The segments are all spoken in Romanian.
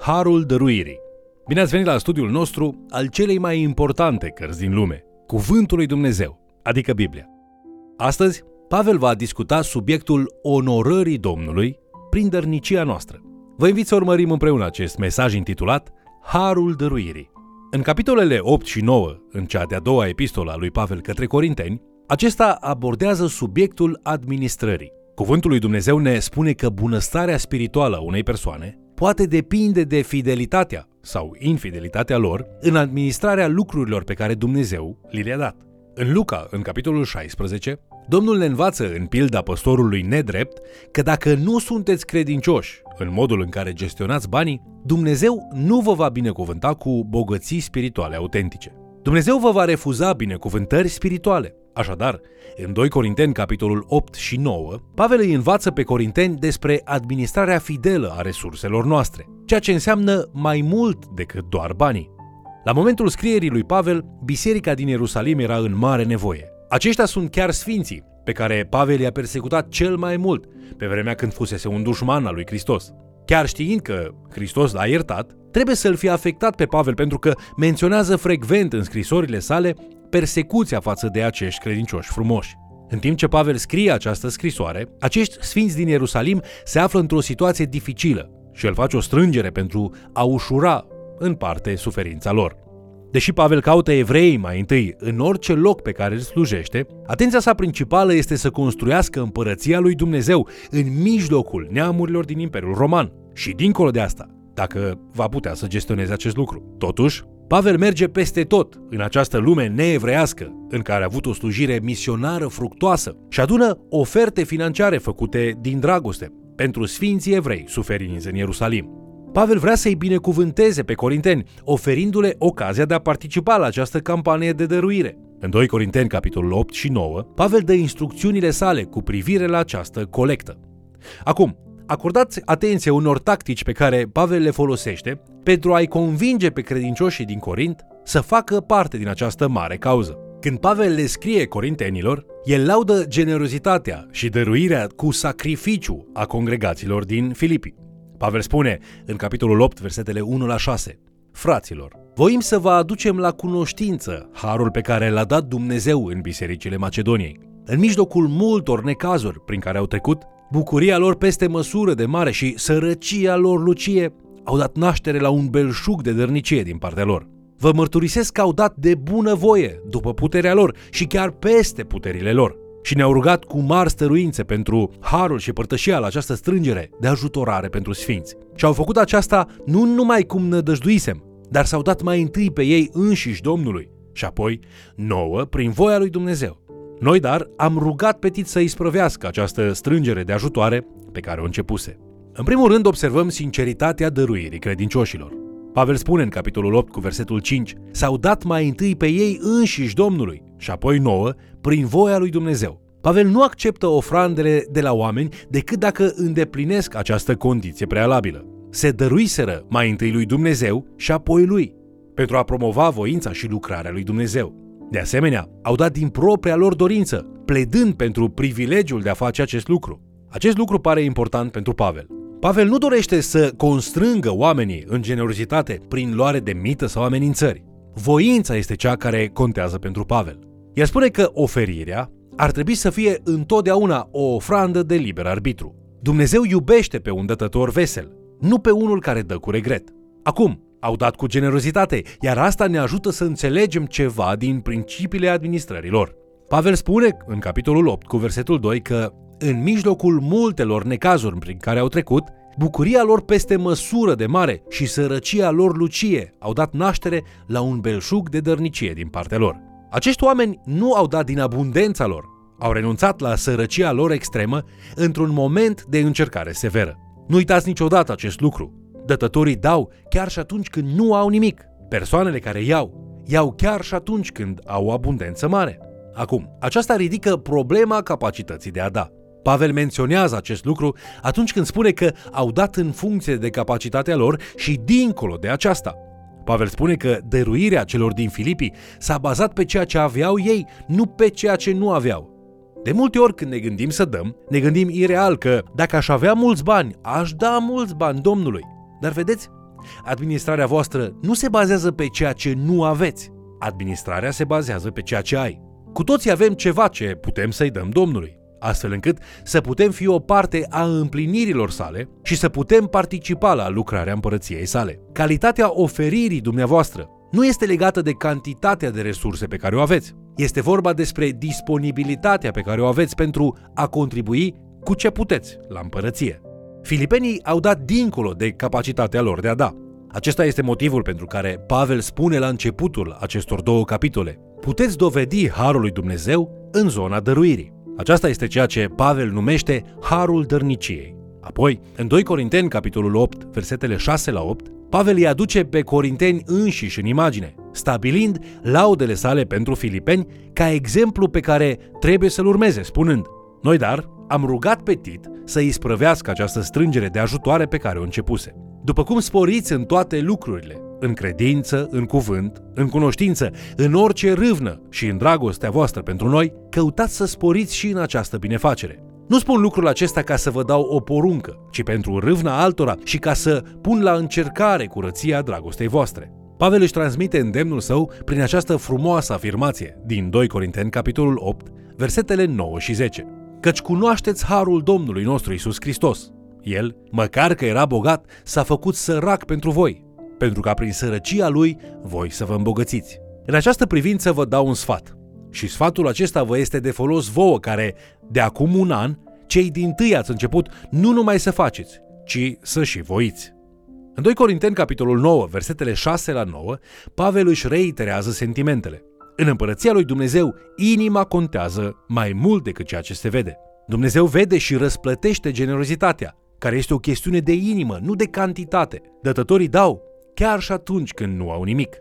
Harul dăruirii. Bine ați venit la studiul nostru al celei mai importante cărți din lume, Cuvântul lui Dumnezeu, adică Biblia. Astăzi, Pavel va discuta subiectul onorării Domnului prin dărnicia noastră. Vă invit să urmărim împreună acest mesaj intitulat Harul dăruirii. În capitolele 8 și 9, în cea de-a doua epistolă a lui Pavel către Corinteni, acesta abordează subiectul administrării. Cuvântul lui Dumnezeu ne spune că bunăstarea spirituală a unei persoane poate depinde de fidelitatea sau infidelitatea lor în administrarea lucrurilor pe care Dumnezeu li le-a dat. În Luca, în capitolul 16, Domnul ne învață în pilda păstorului nedrept că dacă nu sunteți credincioși în modul în care gestionați banii, Dumnezeu nu vă va binecuvânta cu bogății spirituale autentice. Dumnezeu vă va refuza binecuvântări spirituale. Așadar, în 2 Corinteni, capitolul 8 și 9, Pavel îi învață pe corinteni despre administrarea fidelă a resurselor noastre, ceea ce înseamnă mai mult decât doar banii. La momentul scrierii lui Pavel, biserica din Ierusalim era în mare nevoie. Aceștia sunt chiar sfinții, pe care Pavel i-a persecutat cel mai mult, pe vremea când fusese un dușman al lui Hristos. Chiar știind că Hristos l-a iertat, trebuie să-l fie afectat pe Pavel pentru că menționează frecvent în scrisorile sale persecuția față de acești credincioși frumoși. În timp ce Pavel scrie această scrisoare, acești sfinți din Ierusalim se află într-o situație dificilă și el face o strângere pentru a ușura, în parte, suferința lor. Deși Pavel caută evrei mai întâi în orice loc pe care îl slujește, atenția sa principală este să construiască împărăția lui Dumnezeu în mijlocul neamurilor din Imperiul Roman și dincolo de asta, dacă va putea să gestioneze acest lucru. Totuși, Pavel merge peste tot în această lume neevreiască, în care a avut o slujire misionară fructoasă și adună oferte financiare făcute din dragoste pentru sfinții evrei suferinți în Ierusalim. Pavel vrea să-i binecuvânteze pe corinteni, oferindu-le ocazia de a participa la această campanie de dăruire. În 2 Corinteni, capitolul 8 și 9, Pavel dă instrucțiunile sale cu privire la această colectă. Acum, acordați atenție unor tactici pe care Pavel le folosește pentru a-i convinge pe credincioșii din Corint să facă parte din această mare cauză. Când Pavel le scrie corintenilor, el laudă generozitatea și dăruirea cu sacrificiu a congregațiilor din Filipi. Pavel spune în capitolul 8, versetele 1 la 6, Fraților, voim să vă aducem la cunoștință harul pe care l-a dat Dumnezeu în bisericile Macedoniei. În mijlocul multor necazuri prin care au trecut, bucuria lor peste măsură de mare și sărăcia lor lucie au dat naștere la un belșug de dărnicie din partea lor. Vă mărturisesc că au dat de bună voie, după puterea lor și chiar peste puterile lor. Și ne-au rugat cu mari stăruințe pentru harul și părtășia la această strângere de ajutorare pentru sfinți. Și au făcut aceasta nu numai cum nădăjduisem, dar s-au dat mai întâi pe ei înșiși Domnului și apoi nouă prin voia lui Dumnezeu. Noi, dar, am rugat pe Tit să îi sprăvească această strângere de ajutoare pe care o începuse. În primul rând observăm sinceritatea dăruirii credincioșilor. Pavel spune în capitolul 8 cu versetul 5 S-au dat mai întâi pe ei înșiși Domnului și apoi nouă prin voia lui Dumnezeu. Pavel nu acceptă ofrandele de la oameni decât dacă îndeplinesc această condiție prealabilă. Se dăruiseră mai întâi lui Dumnezeu și apoi lui, pentru a promova voința și lucrarea lui Dumnezeu. De asemenea, au dat din propria lor dorință, pledând pentru privilegiul de a face acest lucru. Acest lucru pare important pentru Pavel. Pavel nu dorește să constrângă oamenii în generozitate prin luare de mită sau amenințări. Voința este cea care contează pentru Pavel. El spune că oferirea ar trebui să fie întotdeauna o ofrandă de liber arbitru. Dumnezeu iubește pe un dătător vesel, nu pe unul care dă cu regret. Acum, au dat cu generozitate, iar asta ne ajută să înțelegem ceva din principiile administrării lor. Pavel spune în capitolul 8 cu versetul 2 că în mijlocul multelor necazuri prin care au trecut, bucuria lor peste măsură de mare și sărăcia lor lucie au dat naștere la un belșug de dărnicie din partea lor. Acești oameni nu au dat din abundența lor, au renunțat la sărăcia lor extremă într-un moment de încercare severă. Nu uitați niciodată acest lucru. Dătătorii dau chiar și atunci când nu au nimic. Persoanele care iau, iau chiar și atunci când au abundență mare. Acum, aceasta ridică problema capacității de a da. Pavel menționează acest lucru atunci când spune că au dat în funcție de capacitatea lor și dincolo de aceasta. Pavel spune că dăruirea celor din Filipii s-a bazat pe ceea ce aveau ei, nu pe ceea ce nu aveau. De multe ori când ne gândim să dăm, ne gândim ireal că dacă aș avea mulți bani, aș da mulți bani Domnului. Dar vedeți, Administrarea voastră nu se bazează pe ceea ce nu aveți. Administrarea se bazează pe ceea ce ai. Cu toții avem ceva ce putem să-i dăm Domnului, astfel încât să putem fi o parte a împlinirilor sale și să putem participa la lucrarea împărăției sale. Calitatea oferirii dumneavoastră nu este legată de cantitatea de resurse pe care o aveți. Este vorba despre disponibilitatea pe care o aveți pentru a contribui cu ce puteți la împărăție. Filipenii au dat dincolo de capacitatea lor de a da. Acesta este motivul pentru care Pavel spune la începutul acestor două capitole. Puteți dovedi harul lui Dumnezeu în zona dăruirii. Aceasta este ceea ce Pavel numește harul dărniciei. Apoi, în 2 Corinteni, capitolul 8, versetele 6 la 8, Pavel îi aduce pe corinteni înșiși în imagine, stabilind laudele sale pentru filipeni ca exemplu pe care trebuie să-l urmeze, spunând Noi, dar, am rugat pe Tit să îi sprăvească această strângere de ajutoare pe care o începuse. După cum sporiți în toate lucrurile, în credință, în cuvânt, în cunoștință, în orice râvnă și în dragostea voastră pentru noi, căutați să sporiți și în această binefacere. Nu spun lucrul acesta ca să vă dau o poruncă, ci pentru râvna altora și ca să pun la încercare curăția dragostei voastre. Pavel își transmite îndemnul său prin această frumoasă afirmație din 2 Corinteni, capitolul 8, versetele 9 și 10. Căci cunoașteți harul Domnului nostru Isus Hristos. El, măcar că era bogat, s-a făcut sărac pentru voi, pentru ca prin sărăcia lui voi să vă îmbogățiți. În această privință vă dau un sfat. Și sfatul acesta vă este de folos vouă care, de acum un an, cei din tâi ați început nu numai să faceți, ci să și voiți. În 2 Corinteni, capitolul 9, versetele 6 la 9, Pavel își reiterează sentimentele. În împărăția lui Dumnezeu, inima contează mai mult decât ceea ce se vede. Dumnezeu vede și răsplătește generozitatea, care este o chestiune de inimă, nu de cantitate. Dătătorii dau, chiar și atunci când nu au nimic.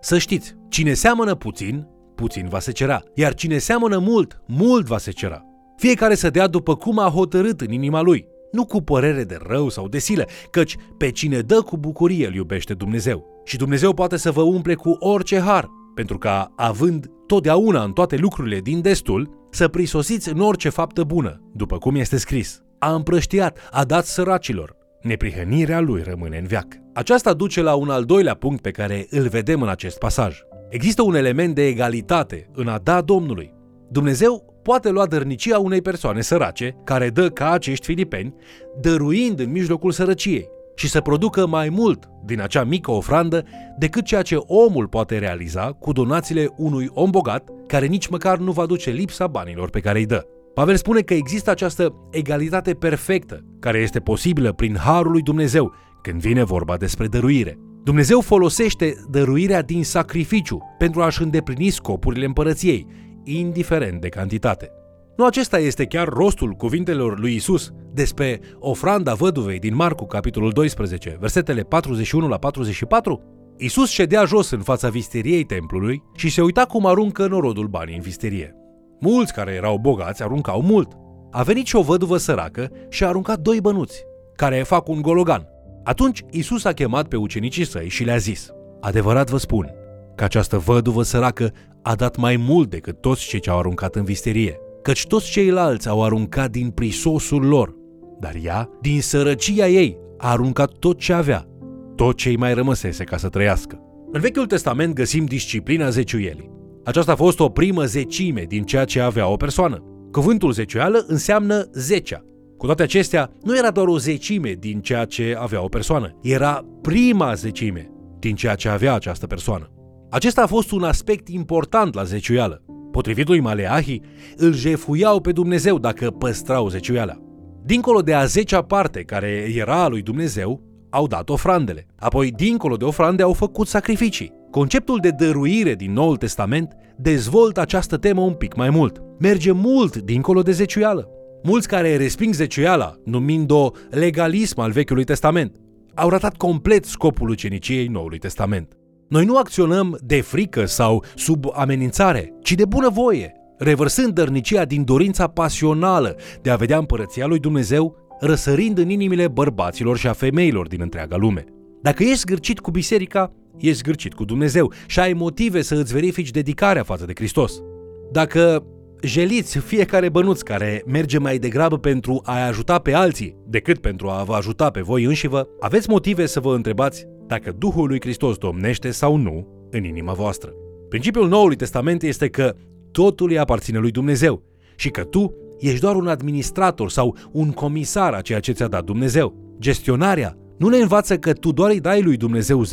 Să știți, cine seamănă puțin, puțin va se cera, iar cine seamănă mult, mult va se cera. Fiecare să dea după cum a hotărât în inima lui, nu cu părere de rău sau de silă, căci pe cine dă cu bucurie îl iubește Dumnezeu. Și Dumnezeu poate să vă umple cu orice har, pentru ca, având totdeauna în toate lucrurile din destul, să prisosiți în orice faptă bună, după cum este scris. A împrăștiat, a dat săracilor, neprihănirea lui rămâne în veac. Aceasta duce la un al doilea punct pe care îl vedem în acest pasaj. Există un element de egalitate în a da Domnului. Dumnezeu poate lua dărnicia unei persoane sărace, care dă ca acești filipeni, dăruind în mijlocul sărăciei, și să producă mai mult din acea mică ofrandă decât ceea ce omul poate realiza cu donațiile unui om bogat care nici măcar nu va duce lipsa banilor pe care îi dă. Pavel spune că există această egalitate perfectă care este posibilă prin harul lui Dumnezeu când vine vorba despre dăruire. Dumnezeu folosește dăruirea din sacrificiu pentru a-și îndeplini scopurile împărăției, indiferent de cantitate. Nu acesta este chiar rostul cuvintelor lui Isus despre ofranda văduvei din Marcu, capitolul 12, versetele 41 la 44? Isus ședea jos în fața visteriei templului și se uita cum aruncă norodul banii în visterie. Mulți care erau bogați aruncau mult. A venit și o văduvă săracă și a aruncat doi bănuți, care fac un gologan. Atunci Isus a chemat pe ucenicii săi și le-a zis, Adevărat vă spun că această văduvă săracă a dat mai mult decât toți cei ce au aruncat în visterie, căci toți ceilalți au aruncat din prisosul lor, dar ea, din sărăcia ei, a aruncat tot ce avea, tot ce îi mai rămăsese ca să trăiască. În Vechiul Testament găsim disciplina zeciuielii. Aceasta a fost o primă zecime din ceea ce avea o persoană. Cuvântul zeciuială înseamnă zecea. Cu toate acestea, nu era doar o zecime din ceea ce avea o persoană, era prima zecime din ceea ce avea această persoană. Acesta a fost un aspect important la zeciuială. Potrivit lui Maleahi, îl jefuiau pe Dumnezeu dacă păstrau zeciuiala. Dincolo de a zecea parte care era a lui Dumnezeu, au dat ofrandele. Apoi, dincolo de ofrande, au făcut sacrificii. Conceptul de dăruire din Noul Testament dezvoltă această temă un pic mai mult. Merge mult dincolo de zeciuială. Mulți care resping zeciuiala, numind-o legalism al Vechiului Testament, au ratat complet scopul uceniciei Noului Testament. Noi nu acționăm de frică sau sub amenințare, ci de bunăvoie, revărsând dărnicia din dorința pasională de a vedea împărăția lui Dumnezeu răsărind în inimile bărbaților și a femeilor din întreaga lume. Dacă ești zgârcit cu biserica, ești zgârcit cu Dumnezeu și ai motive să îți verifici dedicarea față de Hristos. Dacă jeliți fiecare bănuț care merge mai degrabă pentru a ajuta pe alții decât pentru a vă ajuta pe voi înșivă, aveți motive să vă întrebați dacă Duhul lui Hristos domnește sau nu în inima voastră. Principiul Noului Testament este că totul îi aparține lui Dumnezeu și că tu ești doar un administrator sau un comisar a ceea ce ți-a dat Dumnezeu. Gestionarea nu ne învață că tu doar îi dai lui Dumnezeu 10%,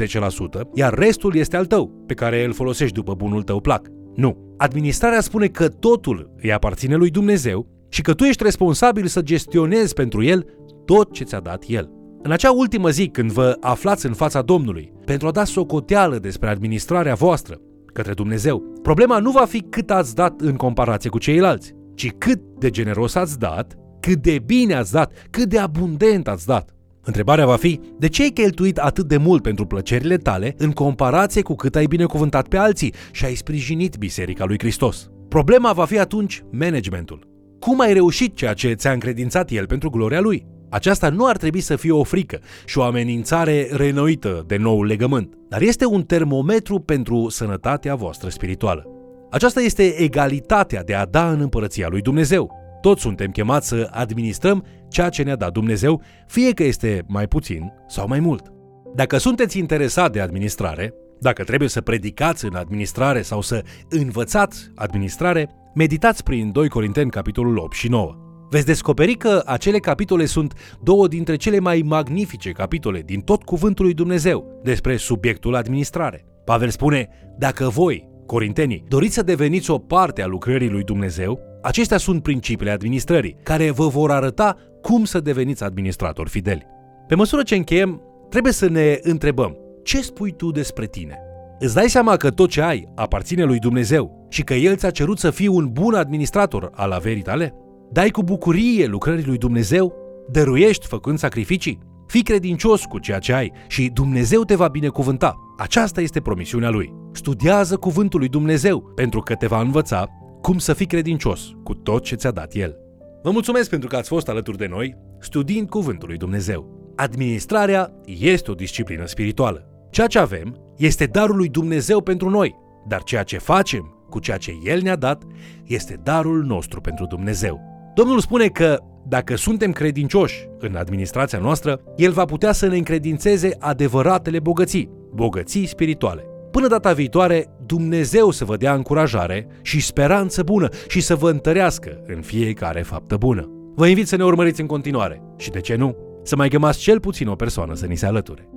iar restul este al tău, pe care îl folosești după bunul tău plac. Nu. Administrarea spune că totul îi aparține lui Dumnezeu și că tu ești responsabil să gestionezi pentru el tot ce ți-a dat el. În acea ultimă zi, când vă aflați în fața Domnului, pentru a da socoteală despre administrarea voastră către Dumnezeu, problema nu va fi cât ați dat în comparație cu ceilalți, ci cât de generos ați dat, cât de bine ați dat, cât de abundent ați dat. Întrebarea va fi, de ce ai cheltuit atât de mult pentru plăcerile tale în comparație cu cât ai binecuvântat pe alții și ai sprijinit Biserica lui Hristos? Problema va fi atunci managementul. Cum ai reușit ceea ce ți-a încredințat el pentru gloria lui? Aceasta nu ar trebui să fie o frică și o amenințare renoită de nou legământ, dar este un termometru pentru sănătatea voastră spirituală. Aceasta este egalitatea de a da în împărăția lui Dumnezeu. Toți suntem chemați să administrăm ceea ce ne-a dat Dumnezeu, fie că este mai puțin sau mai mult. Dacă sunteți interesat de administrare, dacă trebuie să predicați în administrare sau să învățați administrare, meditați prin 2 Corinteni capitolul 8 și 9. Veți descoperi că acele capitole sunt două dintre cele mai magnifice capitole din tot cuvântul lui Dumnezeu despre subiectul administrare. Pavel spune, dacă voi, corintenii, doriți să deveniți o parte a lucrării lui Dumnezeu, Acestea sunt principiile administrării, care vă vor arăta cum să deveniți administratori fideli. Pe măsură ce încheiem, trebuie să ne întrebăm, ce spui tu despre tine? Îți dai seama că tot ce ai aparține lui Dumnezeu și că El ți-a cerut să fii un bun administrator al averii tale? Dai cu bucurie lucrării lui Dumnezeu? Dăruiești făcând sacrificii? Fii credincios cu ceea ce ai și Dumnezeu te va binecuvânta. Aceasta este promisiunea Lui. Studiază cuvântul lui Dumnezeu pentru că te va învăța cum să fii credincios cu tot ce ți-a dat El. Vă mulțumesc pentru că ați fost alături de noi studiind Cuvântul lui Dumnezeu. Administrarea este o disciplină spirituală. Ceea ce avem este darul lui Dumnezeu pentru noi, dar ceea ce facem cu ceea ce El ne-a dat este darul nostru pentru Dumnezeu. Domnul spune că dacă suntem credincioși în administrația noastră, El va putea să ne încredințeze adevăratele bogății, bogății spirituale. Până data viitoare, Dumnezeu să vă dea încurajare și speranță bună și să vă întărească în fiecare faptă bună. Vă invit să ne urmăriți în continuare și, de ce nu, să mai gămați cel puțin o persoană să ni se alăture.